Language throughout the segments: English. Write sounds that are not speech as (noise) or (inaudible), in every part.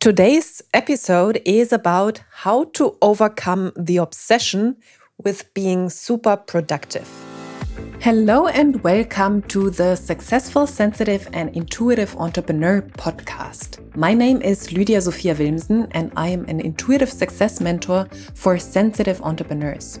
Today's episode is about how to overcome the obsession with being super productive. Hello, and welcome to the Successful, Sensitive, and Intuitive Entrepreneur podcast. My name is Lydia Sophia Wilmsen, and I am an intuitive success mentor for sensitive entrepreneurs.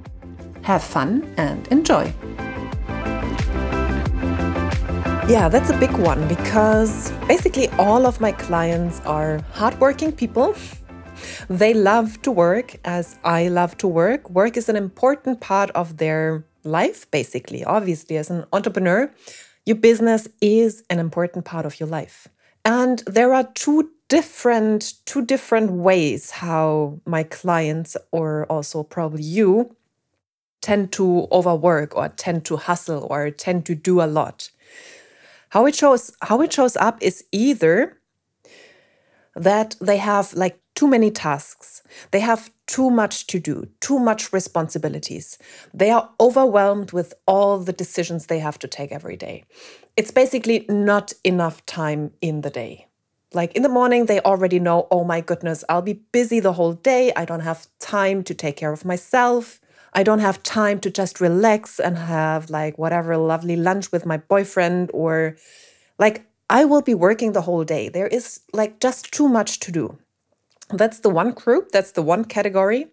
Have fun and enjoy. Yeah, that's a big one because basically all of my clients are hardworking people. (laughs) They love to work as I love to work. Work is an important part of their life, basically. Obviously, as an entrepreneur, your business is an important part of your life. And there are two different two different ways how my clients or also probably you tend to overwork or tend to hustle or tend to do a lot. How it shows how it shows up is either that they have like too many tasks. They have too much to do, too much responsibilities. They are overwhelmed with all the decisions they have to take every day. It's basically not enough time in the day. Like in the morning, they already know, oh my goodness, I'll be busy the whole day. I don't have time to take care of myself. I don't have time to just relax and have like whatever lovely lunch with my boyfriend or like I will be working the whole day. There is like just too much to do. That's the one group, that's the one category.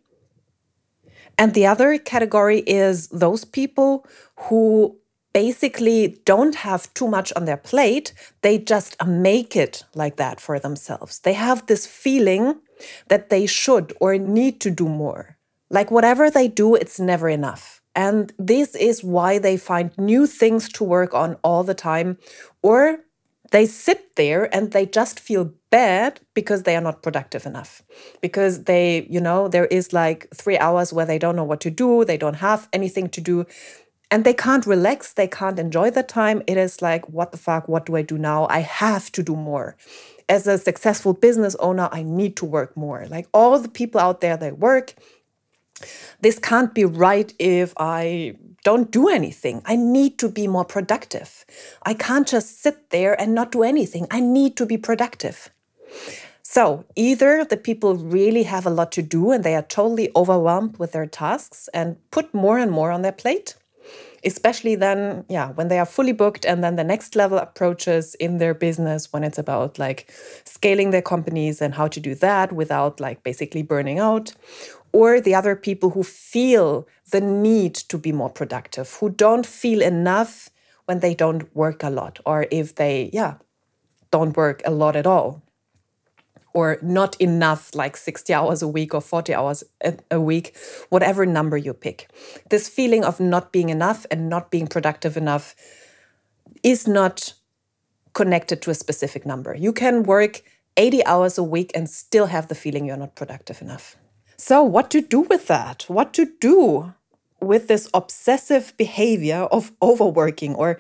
And the other category is those people who basically don't have too much on their plate. They just make it like that for themselves. They have this feeling that they should or need to do more. Like whatever they do, it's never enough. And this is why they find new things to work on all the time. Or they sit there and they just feel bad because they are not productive enough. Because they, you know, there is like three hours where they don't know what to do, they don't have anything to do. And they can't relax, they can't enjoy the time. It is like, what the fuck, what do I do now? I have to do more as a successful business owner, I need to work more. Like all the people out there, they work, this can't be right if I don't do anything. I need to be more productive. I can't just sit there and not do anything. I need to be productive. So, either the people really have a lot to do and they are totally overwhelmed with their tasks and put more and more on their plate, especially then, yeah, when they are fully booked and then the next level approaches in their business when it's about like scaling their companies and how to do that without like basically burning out or the other people who feel the need to be more productive, who don't feel enough when they don't work a lot, or if they, yeah, don't work a lot at all, or not enough, like 60 hours a week or 40 hours a week, whatever number you pick. This feeling of not being enough and not being productive enough is not connected to a specific number. You can work 80 hours a week and still have the feeling you're not productive enough. So, what to do with that? What to do with this obsessive behavior of overworking or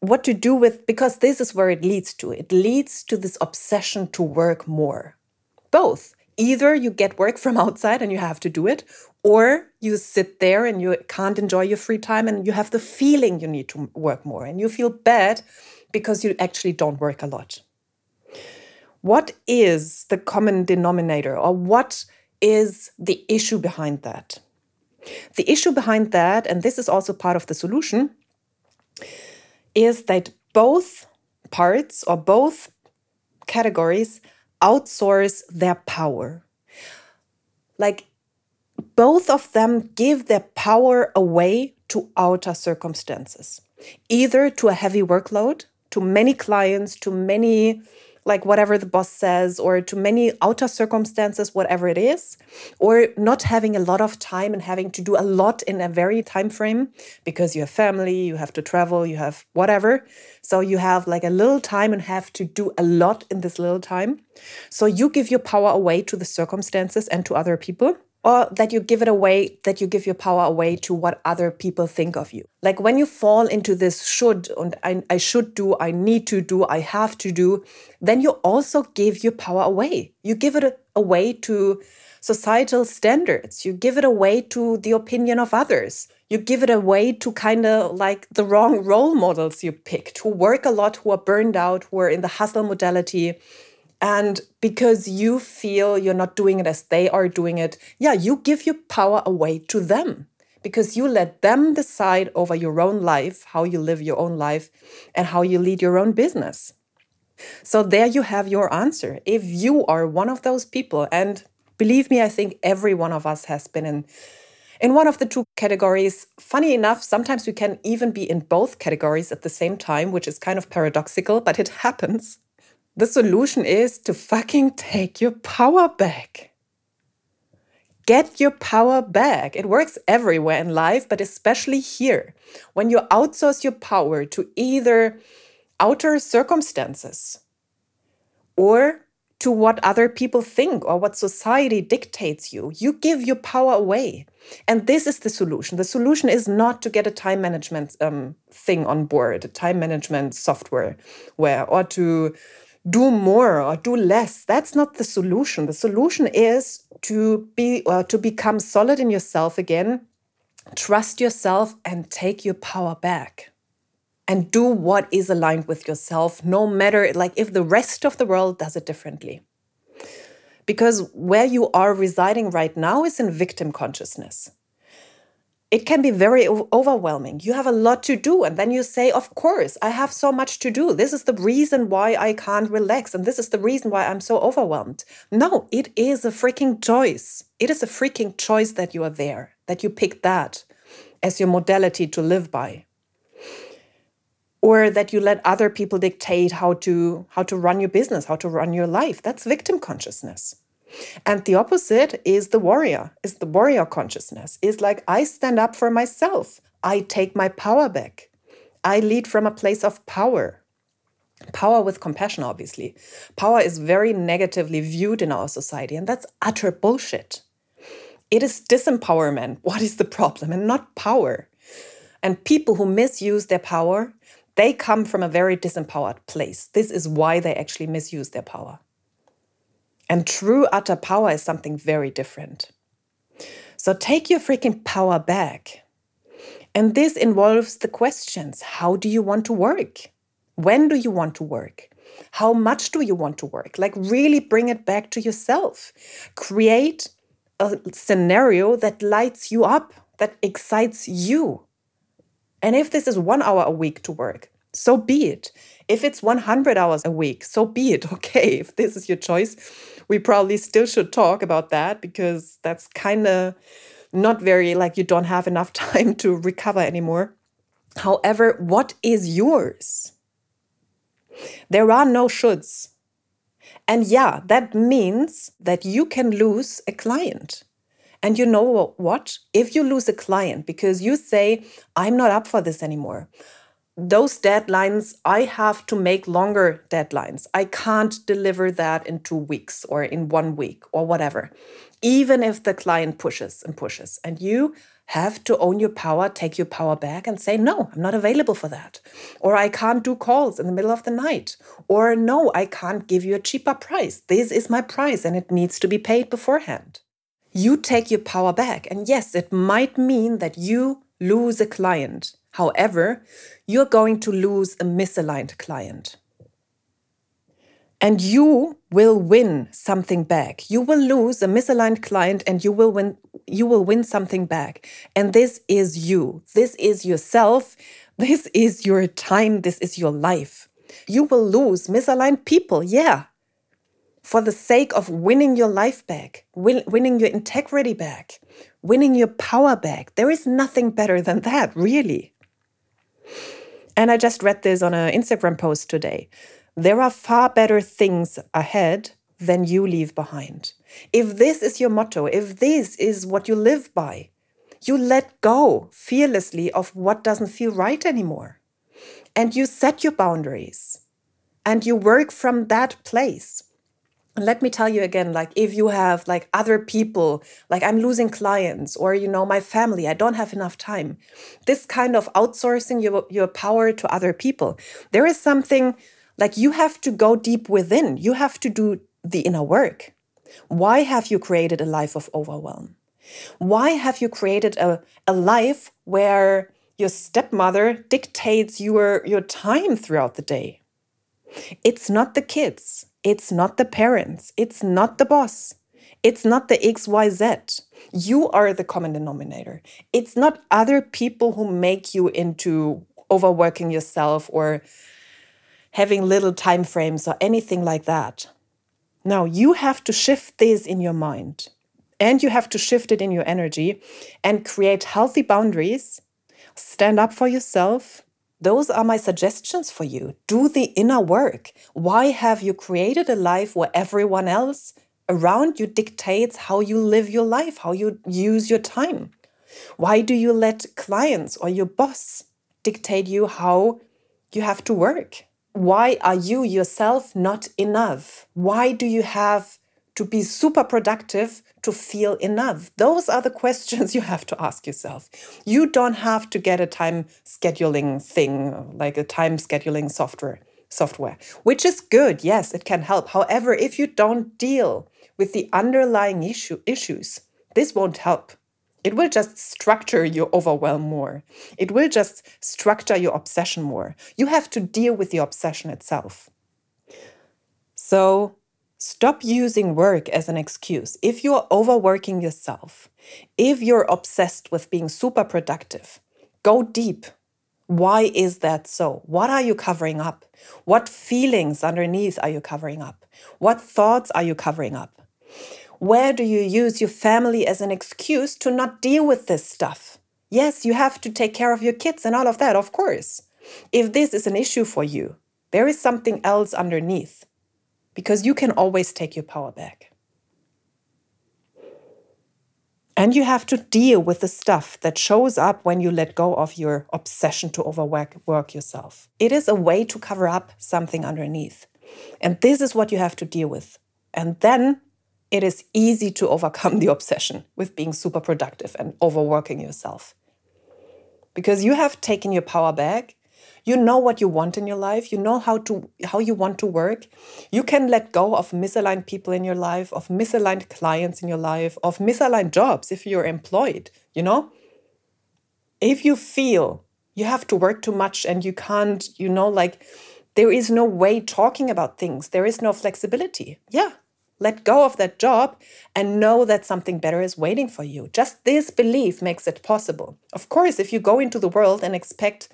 what to do with because this is where it leads to. It leads to this obsession to work more. Both. Either you get work from outside and you have to do it or you sit there and you can't enjoy your free time and you have the feeling you need to work more and you feel bad because you actually don't work a lot. What is the common denominator or what is the issue behind that? The issue behind that, and this is also part of the solution, is that both parts or both categories outsource their power. Like both of them give their power away to outer circumstances, either to a heavy workload, to many clients, to many like whatever the boss says, or to many outer circumstances, whatever it is, or not having a lot of time and having to do a lot in a very time frame because you have family, you have to travel, you have whatever. So you have like a little time and have to do a lot in this little time. So you give your power away to the circumstances and to other people or that you give it away, that you give your power away to what other people think of you. Like when you fall into this should and I, I should do, I need to do, I have to do, then you also give your power away. You give it away to societal standards. You give it away to the opinion of others. You give it away to kind of like the wrong role models you picked who work a lot, who are burned out, who are in the hustle modality, and because you feel you're not doing it as they are doing it, yeah, you give your power away to them because you let them decide over your own life, how you live your own life, and how you lead your own business. So, there you have your answer. If you are one of those people, and believe me, I think every one of us has been in. In one of the two categories, funny enough, sometimes we can even be in both categories at the same time, which is kind of paradoxical, but it happens. The solution is to fucking take your power back. Get your power back. It works everywhere in life, but especially here. When you outsource your power to either outer circumstances or to what other people think or what society dictates you, you give your power away. And this is the solution. The solution is not to get a time management um, thing on board, a time management software, where or to do more or do less. That's not the solution. The solution is to be uh, to become solid in yourself again, trust yourself and take your power back. And do what is aligned with yourself, no matter like if the rest of the world does it differently. Because where you are residing right now is in victim consciousness it can be very overwhelming. You have a lot to do. And then you say, Of course, I have so much to do. This is the reason why I can't relax. And this is the reason why I'm so overwhelmed. No, it is a freaking choice. It is a freaking choice that you are there, that you pick that as your modality to live by. Or that you let other people dictate how to how to run your business, how to run your life. That's victim consciousness. And the opposite is the warrior, is the warrior consciousness. Is like I stand up for myself. I take my power back. I lead from a place of power. Power with compassion, obviously. Power is very negatively viewed in our society, and that's utter bullshit. It is disempowerment. (laughs) What is the problem? And not power. And people who misuse their power, they come from a very disempowered place. This is why they actually misuse their power. And true utter power is something very different. So take your freaking power back. And this involves the questions How do you want to work? When do you want to work? How much do you want to work? Like, really bring it back to yourself. Create a scenario that lights you up, that excites you. And if this is one hour a week to work, so be it. If it's 100 hours a week, so be it. (laughs) Okay, if this is your choice, we probably still should talk about that because that's kind of not very like you don't have enough (laughs) time to recover anymore. However, what is yours? There are no shoulds. And yeah, that means that you can lose a client. And you know what? If you lose a client because you say, I'm not up for this anymore, those deadlines, I have to make longer deadlines. I can't deliver that in two weeks or in one week or whatever, even if the client pushes and pushes. And you have to own your power, take your power back, and say, No, I'm not available for that. Or I can't do calls in the middle of the night. Or no, I can't give you a cheaper price. This is my price and it needs to be paid beforehand. You take your power back. And yes, it might mean that you lose a client However, you're going to lose a misaligned client. And you will win something back. You will lose a misaligned client and you will win you will win something back. And this is you. This is yourself. (laughs) This is your time. This is your life. You will lose misaligned people. Yeah. For the sake of winning your life back, win, winning your integrity back, winning your power back. There is nothing better than that, really. And I just read this on an Instagram post today. there are far better things ahead than you leave behind. If this is your motto, if this is what you live by, you let go fearlessly of what doesn't feel right anymore. And you set your boundaries and you work from that place. Let me tell you again like if you have like other people like i'm losing clients or you know my family i don't have enough time. This kind of outsourcing your, your power to other people. There is something like you have to go deep within. You have to do the inner work. Why have you created a life of overwhelm? Why have you created a, a life where your stepmother dictates your your time throughout the day? It's not the kids it's not the parents. It's not the boss. It's not the XYZ. You are the common denominator. It's not other people who make you into overworking yourself or having little time frames or anything like that. Now, you have to shift this in your mind and you have to shift it in your energy and create healthy boundaries. Stand up for yourself, those are my suggestions for you. Do the inner work. Why have you created a life where everyone else around you dictates how you live your life, how you use your time? Why do you let clients or your boss dictate you how you have to work? Why are you yourself not enough? Why do you have to be super productive to feel enough? Those are the (laughs) questions you have to ask yourself. You don't have to get a time scheduling thing, like a time scheduling software, software, which is good. Yes, it can help. However, if you don't deal with the underlying issue issues, this won't help. It will just structure your overwhelm more. It will just structure your obsession more. You have to deal with the obsession itself. So Stop using work as an excuse. If you're overworking yourself, if you're obsessed with being super productive, go deep. Why is that so? What are you covering up? What feelings underneath are you covering up? What thoughts are you covering up? Where do you use your family as an excuse to not deal with this stuff? Yes, you have to take care of your kids and all of that, of course. If this is an issue for you, there is something else underneath because you can always take your power back. And you have to deal with the stuff that shows up when you let go of your obsession to overwork yourself. It is a way to cover up something underneath. And this is what you have to deal with. And then it is easy to overcome the obsession with being super productive and overworking yourself. Because you have taken your power back you know what you want in your life. You know how to how you want to work. You can let go of misaligned people in your life of misaligned clients in your life of misaligned jobs if you're employed you know? If you feel you have to work too much and you can't you know like there is no way talking about things. There is no flexibility. Yeah let go of that job and know that something better is waiting for you. Just this belief makes it possible. Of course, if you go into the world and expect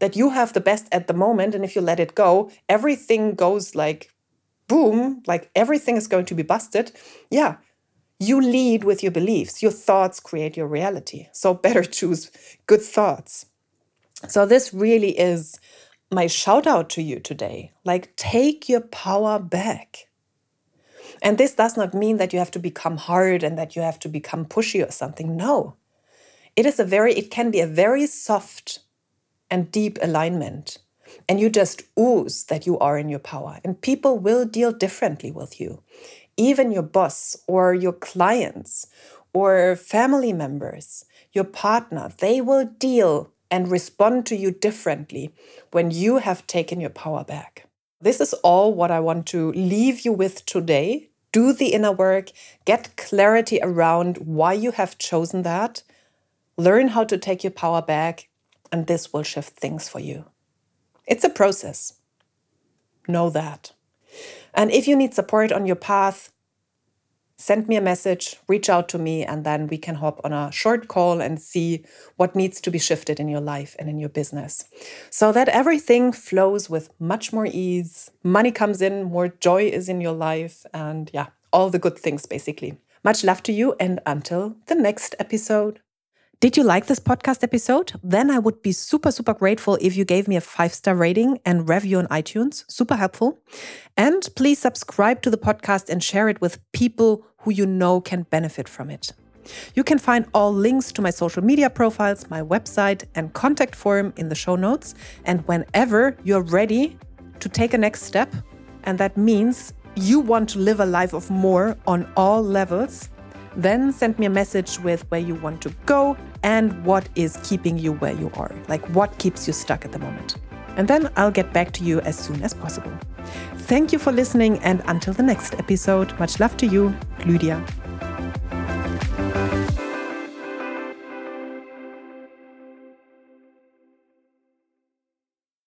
that you have the best at the moment, and if you let it go, everything goes like boom, like everything is going to be busted. Yeah, you lead with your beliefs. Your thoughts create your reality. So (laughs) better choose good thoughts. So this really is my shout out to you today. Like, take your power back. And this does not mean that you have to become hard and that you have to become pushy or something. No. It is a very, it can be a very soft and deep alignment. And you just ooze that you are in your power. And people will deal differently with you. Even your boss or your clients or family members, your partner, they will deal and respond to you differently when you have taken your power back. This is all what I want to leave you with today do the inner work, get clarity around why you have chosen that, learn how to take your power back, and this will shift things for you. It's a process. Know that. And if you need support on your path, send me a message, reach out to me, and then we can hop on a short call and see what needs to be shifted in your life and in your business so that everything flows with much more ease. Money comes in, more joy is in your life, and yeah, all the good things basically. Much love to you, and until the next episode. Did you like this podcast episode? Then I would be super, super grateful if you gave me a five star rating and review on iTunes. Super helpful. And please subscribe to the podcast and share it with people who you know can benefit from it. You can find all links to my social media profiles, my website, and contact form in the show notes. And whenever you're ready to take a next step, and that means you want to live a life of more on all levels, then send me a message with where you want to go and what is keeping you where you are, like what keeps you stuck at the moment. And then I'll get back to you as soon as possible. Thank you for listening, and until the next episode, much love to you, Lydia.